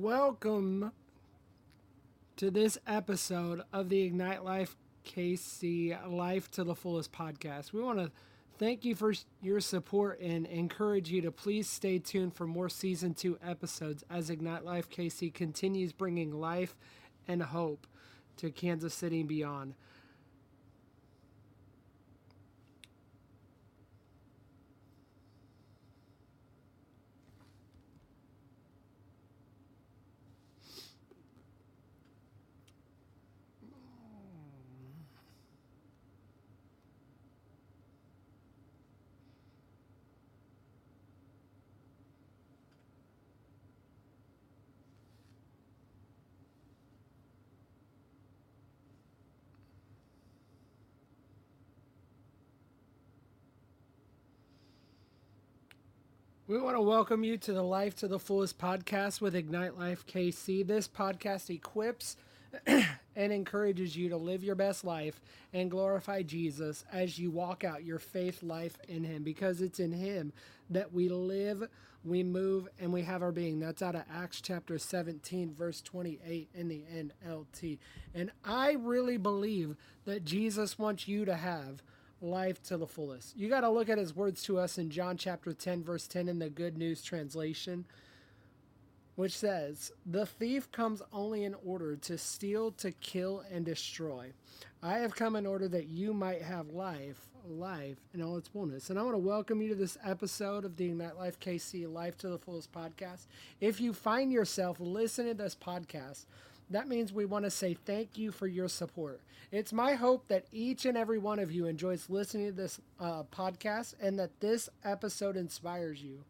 Welcome to this episode of the Ignite Life KC Life to the Fullest podcast. We want to thank you for your support and encourage you to please stay tuned for more season two episodes as Ignite Life KC continues bringing life and hope to Kansas City and beyond. We want to welcome you to the Life to the Fullest podcast with Ignite Life KC. This podcast equips and encourages you to live your best life and glorify Jesus as you walk out your faith life in Him because it's in Him that we live, we move, and we have our being. That's out of Acts chapter 17, verse 28 in the NLT. And I really believe that Jesus wants you to have life to the fullest. You got to look at his words to us in John chapter 10, verse 10 in the Good News translation, which says, The thief comes only in order to steal, to kill, and destroy. I have come in order that you might have life, life in all its fullness. And I want to welcome you to this episode of the Ignite Life KC Life to the Fullest podcast. If you find yourself listening to this podcast, that means we want to say thank you for your support. It's my hope that each and every one of you enjoys listening to this uh, podcast and that this episode inspires you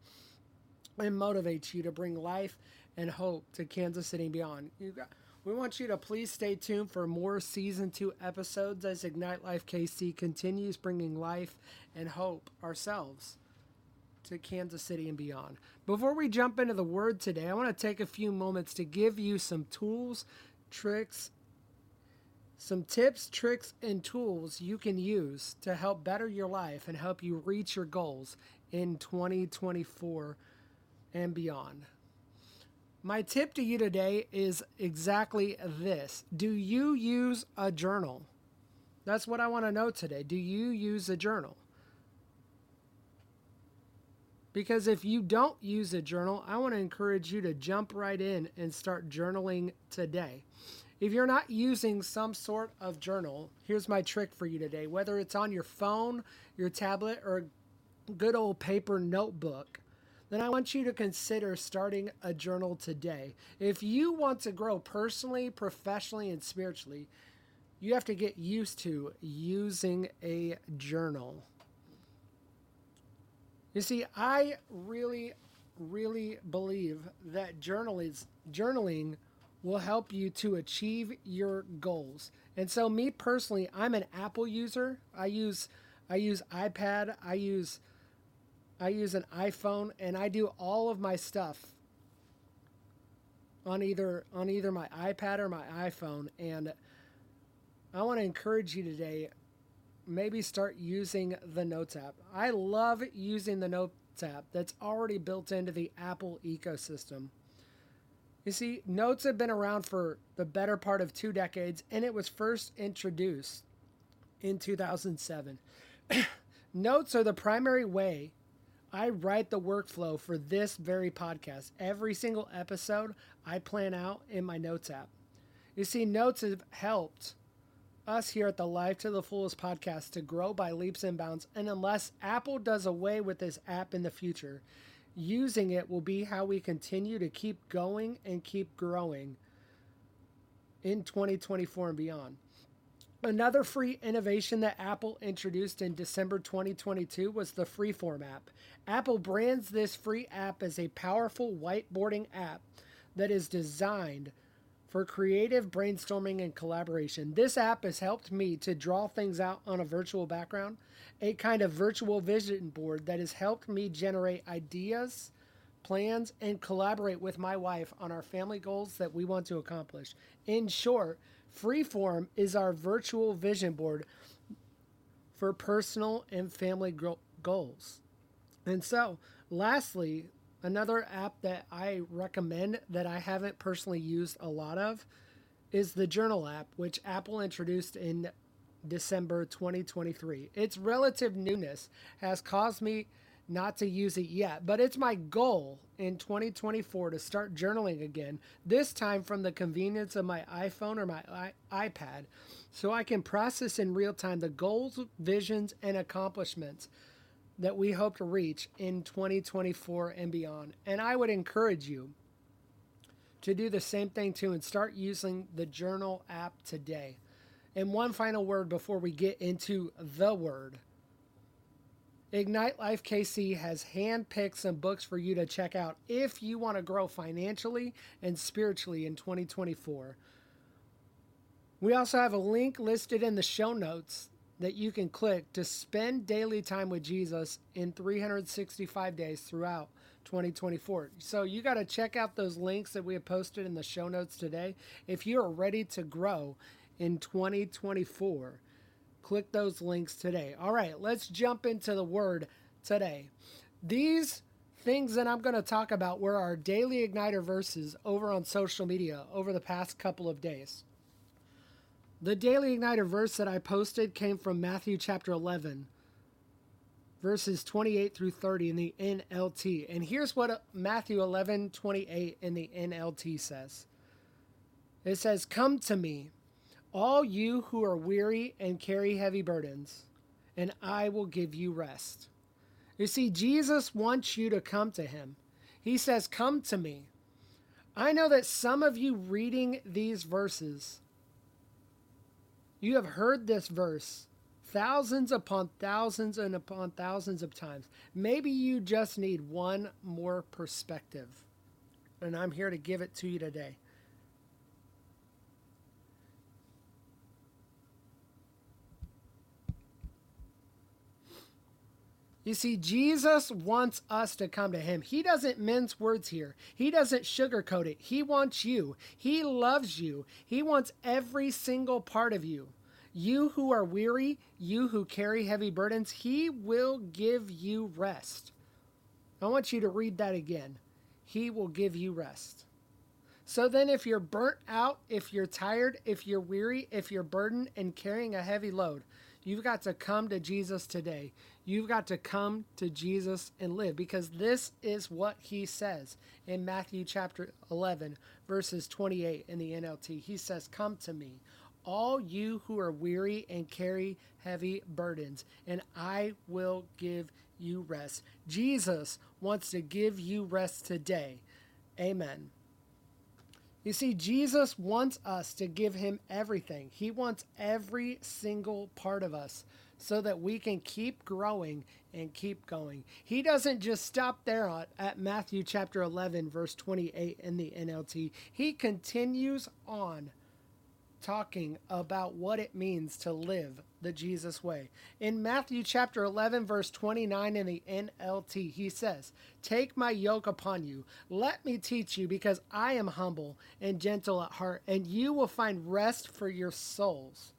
and motivates you to bring life and hope to Kansas City and beyond. Got, we want you to please stay tuned for more season two episodes as Ignite Life KC continues bringing life and hope ourselves to Kansas City and beyond. Before we jump into the word today, I want to take a few moments to give you some tools, tricks, some tips, tricks, and tools you can use to help better your life and help you reach your goals in 2024 and beyond. My tip to you today is exactly this Do you use a journal? That's what I want to know today. Do you use a journal? Because if you don't use a journal, I want to encourage you to jump right in and start journaling today. If you're not using some sort of journal, here's my trick for you today. Whether it's on your phone, your tablet, or a good old paper notebook, then I want you to consider starting a journal today. If you want to grow personally, professionally, and spiritually, you have to get used to using a journal. You see, I really, really believe that journaling, will help you to achieve your goals. And so, me personally, I'm an Apple user. I use, I use iPad. I use, I use an iPhone, and I do all of my stuff on either on either my iPad or my iPhone. And I want to encourage you today maybe start using the Notes app. I love using the Notes app that's already built into the Apple ecosystem. You see, Notes have been around for the better part of two decades, and it was first introduced in 2007. Notes are the primary way I write the workflow for this very podcast. Every single episode I plan out in my Notes app. You see, Notes have helped us here at the Life to the Fullest podcast to grow by leaps and bounds. And unless Apple does away with this app in the future, using it will be how we continue to keep going and keep growing in 2024 and beyond. Another free innovation that Apple introduced in December 2022 was the Freeform app. Apple brands this free app as a powerful whiteboarding app that is designed for creative brainstorming and collaboration. This app has helped me to draw things out on a virtual background, a kind of virtual vision board that has helped me generate ideas, plans, and collaborate with my wife on our family goals that we want to accomplish. In short, Freeform is our virtual vision board for personal and family goals. And so, lastly, Another app that I recommend that I haven't personally used a lot of is the Journal app, which Apple introduced in December 2023. Its relative newness has caused me not to use it yet, but it's my goal in 2024 to start journaling again, this time from the convenience of my iPhone or my I- iPad, so I can process in real time the goals, visions, and accomplishments that we hope to reach in 2024 and beyond. And I would encourage you to do the same thing too and start using the journal app today. And one final word before we get into the word. Ignite Life KC has handpicked some books for you to check out if you want to grow financially and spiritually in 2024. We also have a link listed in the show notes that you can click to spend daily time with Jesus in 365 days throughout 2024. So you got to check out those links that we have posted in the show notes today. If you are ready to grow in 2024, click those links today. All right, let's jump into the word today. These things that I'm going to talk about were our daily igniter verses over on social media over the past couple of days. The daily igniter verse that I posted came from Matthew chapter 11, verses 28 through 30 in the NLT. And here's what uh, Matthew 11, 28 in the NLT says It says, Come to me, all you who are weary and carry heavy burdens, and I will give you rest. You see, Jesus wants you to come to him. He says, Come to me. I know that some of you reading these verses, you have heard this verse thousands upon thousands and upon thousands of times. Maybe you just need one more perspective. And I'm here to give it to you today. You see, Jesus wants us to come to him. He doesn't mince words here. He doesn't sugarcoat it. He wants you. He loves you. He wants every single part of you. You who are weary, you who carry heavy burdens, he will give you rest. I want you to read that again. He will give you rest. So then, if you're burnt out, if you're tired, if you're weary, if you're burdened and carrying a heavy load, you've got to come to Jesus today. You've got to come to Jesus and live because this is what he says in Matthew chapter 11, verses 28 in the NLT. He says, Come to me, all you who are weary and carry heavy burdens, and I will give you rest. Jesus wants to give you rest today. Amen. You see, Jesus wants us to give him everything. He wants every single part of us so that we can keep growing and keep going. He doesn't just stop there at Matthew chapter 11, verse 28 in the NLT. He continues on talking about what it means to live the Jesus way. In Matthew chapter 11, verse 29 in the NLT, he says, Take my yoke upon you. Let me teach you, because I am humble and gentle at heart, and you will find rest for your souls.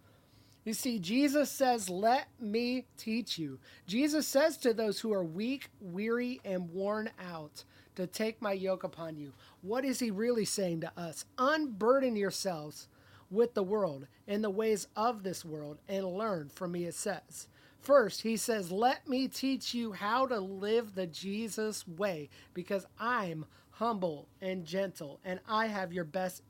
You see, Jesus says, Let me teach you. Jesus says to those who are weak, weary, and worn out, to take my yoke upon you. What is he really saying to us? Unburden yourselves with the world and the ways of this world and learn from me, it says. First, he says, Let me teach you how to live the Jesus way because I'm humble and gentle and I have your best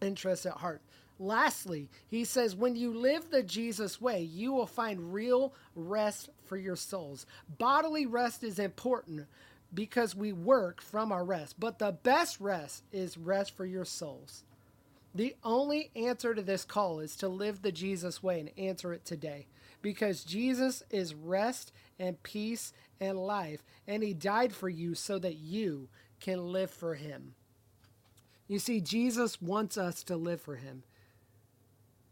interests at heart. Lastly, he says, when you live the Jesus way, you will find real rest for your souls. Bodily rest is important because we work from our rest, but the best rest is rest for your souls. The only answer to this call is to live the Jesus way and answer it today because Jesus is rest and peace and life, and he died for you so that you can live for him. You see, Jesus wants us to live for him.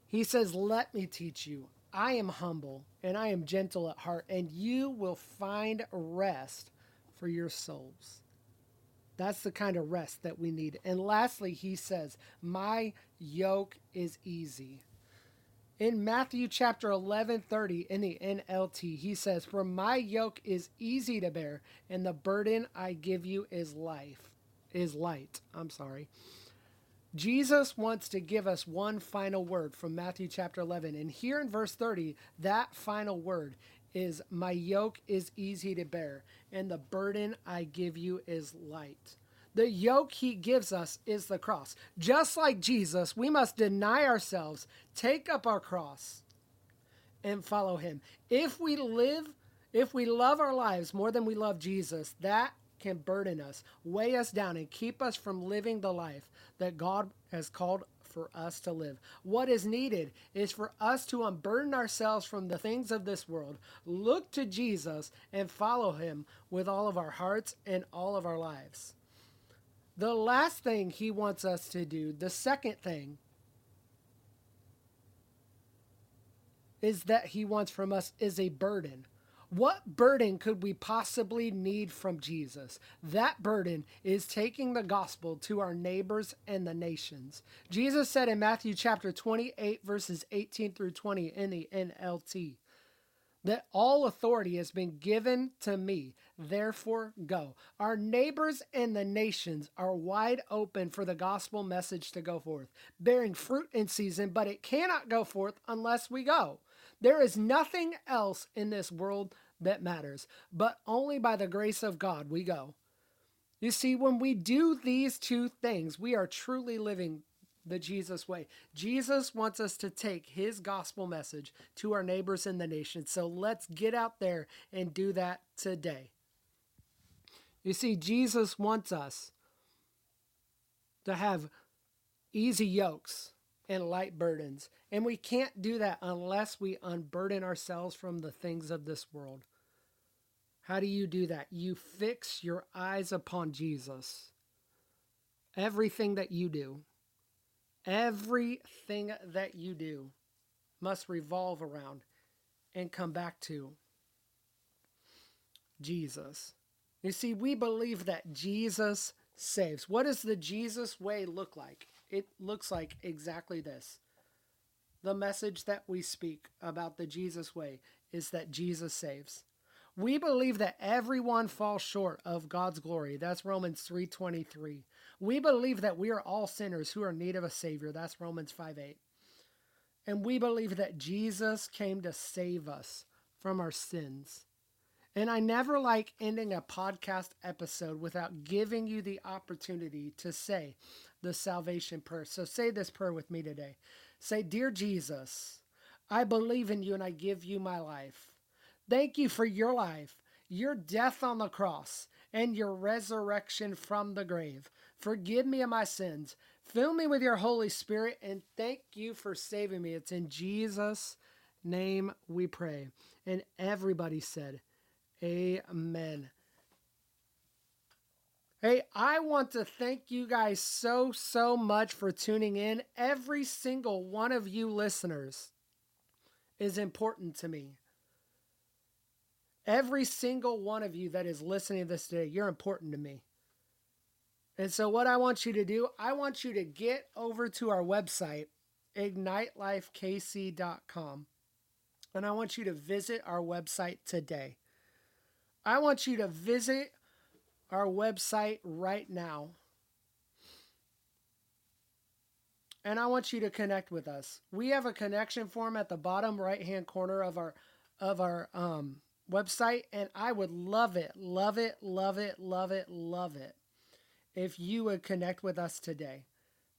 He says, Let me teach you. I am humble and I am gentle at heart, and you will find rest for your souls. That's the kind of rest that we need. And lastly, he says, My yoke is easy. In Matthew chapter 11 30 in the NLT, he says, For my yoke is easy to bear, and the burden I give you is life, is light. I'm sorry. Jesus wants to give us one final word from Matthew chapter 11. And here in verse 30, that final word is, My yoke is easy to bear, and the burden I give you is light. The yoke he gives us is the cross. Just like Jesus, we must deny ourselves, take up our cross, and follow him. If we live, if we love our lives more than we love Jesus, that can burden us, weigh us down, and keep us from living the life that God has called for us to live. What is needed is for us to unburden ourselves from the things of this world, look to Jesus, and follow him with all of our hearts and all of our lives. The last thing he wants us to do, the second thing, is that he wants from us is a burden. What burden could we possibly need from Jesus? That burden is taking the gospel to our neighbors and the nations. Jesus said in Matthew chapter 28, verses 18 through 20 in the NLT, that all authority has been given to me. Therefore, go. Our neighbors and the nations are wide open for the gospel message to go forth, bearing fruit in season, but it cannot go forth unless we go. There is nothing else in this world that matters, but only by the grace of God we go. You see, when we do these two things, we are truly living the Jesus way. Jesus wants us to take his gospel message to our neighbors in the nation. So let's get out there and do that today. You see, Jesus wants us to have easy yokes and light burdens. And we can't do that unless we unburden ourselves from the things of this world. How do you do that? You fix your eyes upon Jesus. Everything that you do Everything that you do must revolve around and come back to Jesus. You see, we believe that Jesus saves. What does the Jesus way look like? It looks like exactly this. The message that we speak about the Jesus way is that Jesus saves. We believe that everyone falls short of God's glory. That's Romans 3:23. We believe that we are all sinners who are in need of a savior. That's Romans 5:8. And we believe that Jesus came to save us from our sins. And I never like ending a podcast episode without giving you the opportunity to say the salvation prayer. So say this prayer with me today. Say, Dear Jesus, I believe in you and I give you my life. Thank you for your life, your death on the cross, and your resurrection from the grave. Forgive me of my sins. Fill me with your Holy Spirit, and thank you for saving me. It's in Jesus' name we pray. And everybody said, Amen. Hey, I want to thank you guys so, so much for tuning in. Every single one of you listeners is important to me. Every single one of you that is listening to this today, you're important to me. And so, what I want you to do, I want you to get over to our website, ignitelifekc.com, and I want you to visit our website today. I want you to visit our website right now. And I want you to connect with us. We have a connection form at the bottom right hand corner of our of our um, website, and I would love it, love it, love it, love it, love it if you would connect with us today.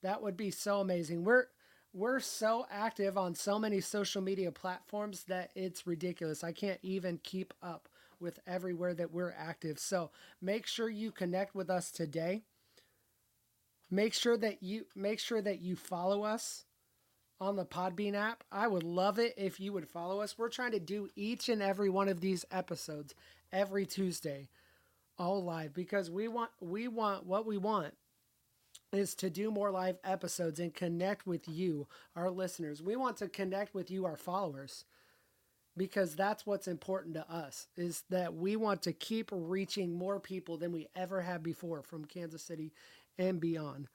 That would be so amazing. We're we're so active on so many social media platforms that it's ridiculous. I can't even keep up with everywhere that we're active. So make sure you connect with us today. Make sure that you make sure that you follow us on the Podbean app. I would love it if you would follow us. We're trying to do each and every one of these episodes every Tuesday, all live, because we want we want what we want is to do more live episodes and connect with you, our listeners. We want to connect with you, our followers, because that's what's important to us is that we want to keep reaching more people than we ever have before from Kansas City and beyond.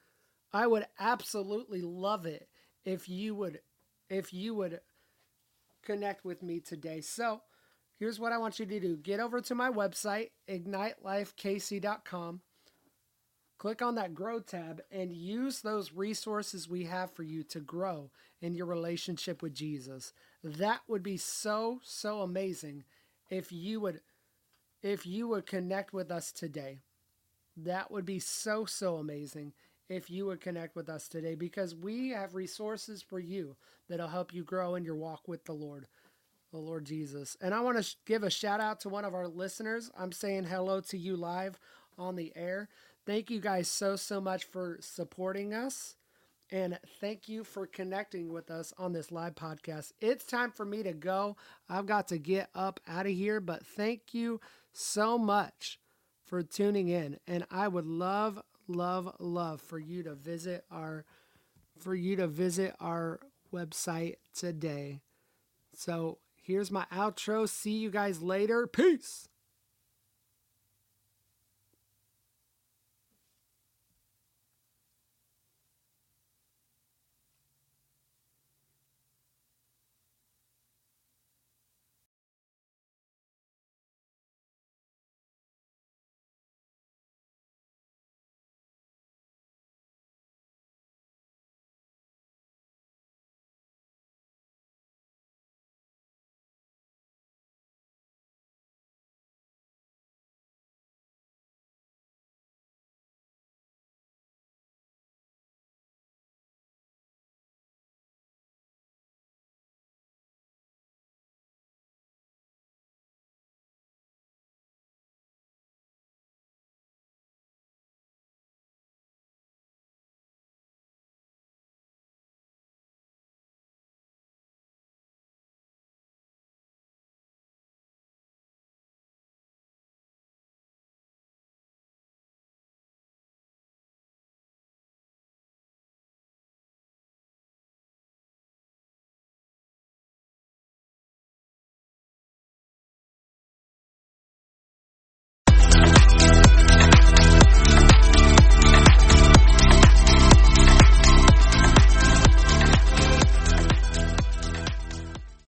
I would absolutely love it if you would if you would connect with me today. So, here's what I want you to do get over to my website, ignitelifekc.com. Click on that grow tab and use those resources we have for you to grow in your relationship with Jesus. That would be so, so amazing if you would if you would connect with us today. That would be so, so amazing if you would connect with us today because we have resources for you that'll help you grow in your walk with the Lord, the Lord Jesus. And I want to sh- give a shout out to one of our listeners. I'm saying hello to you live on the air. Thank you guys so, so much for supporting us. And thank you for connecting with us on this live podcast. It's time for me to go. I've got to get up out of here, but thank you so much for tuning in. And I would love, love, love for you to visit our for you to visit our website today. So here's my outro. See you guys later. Peace.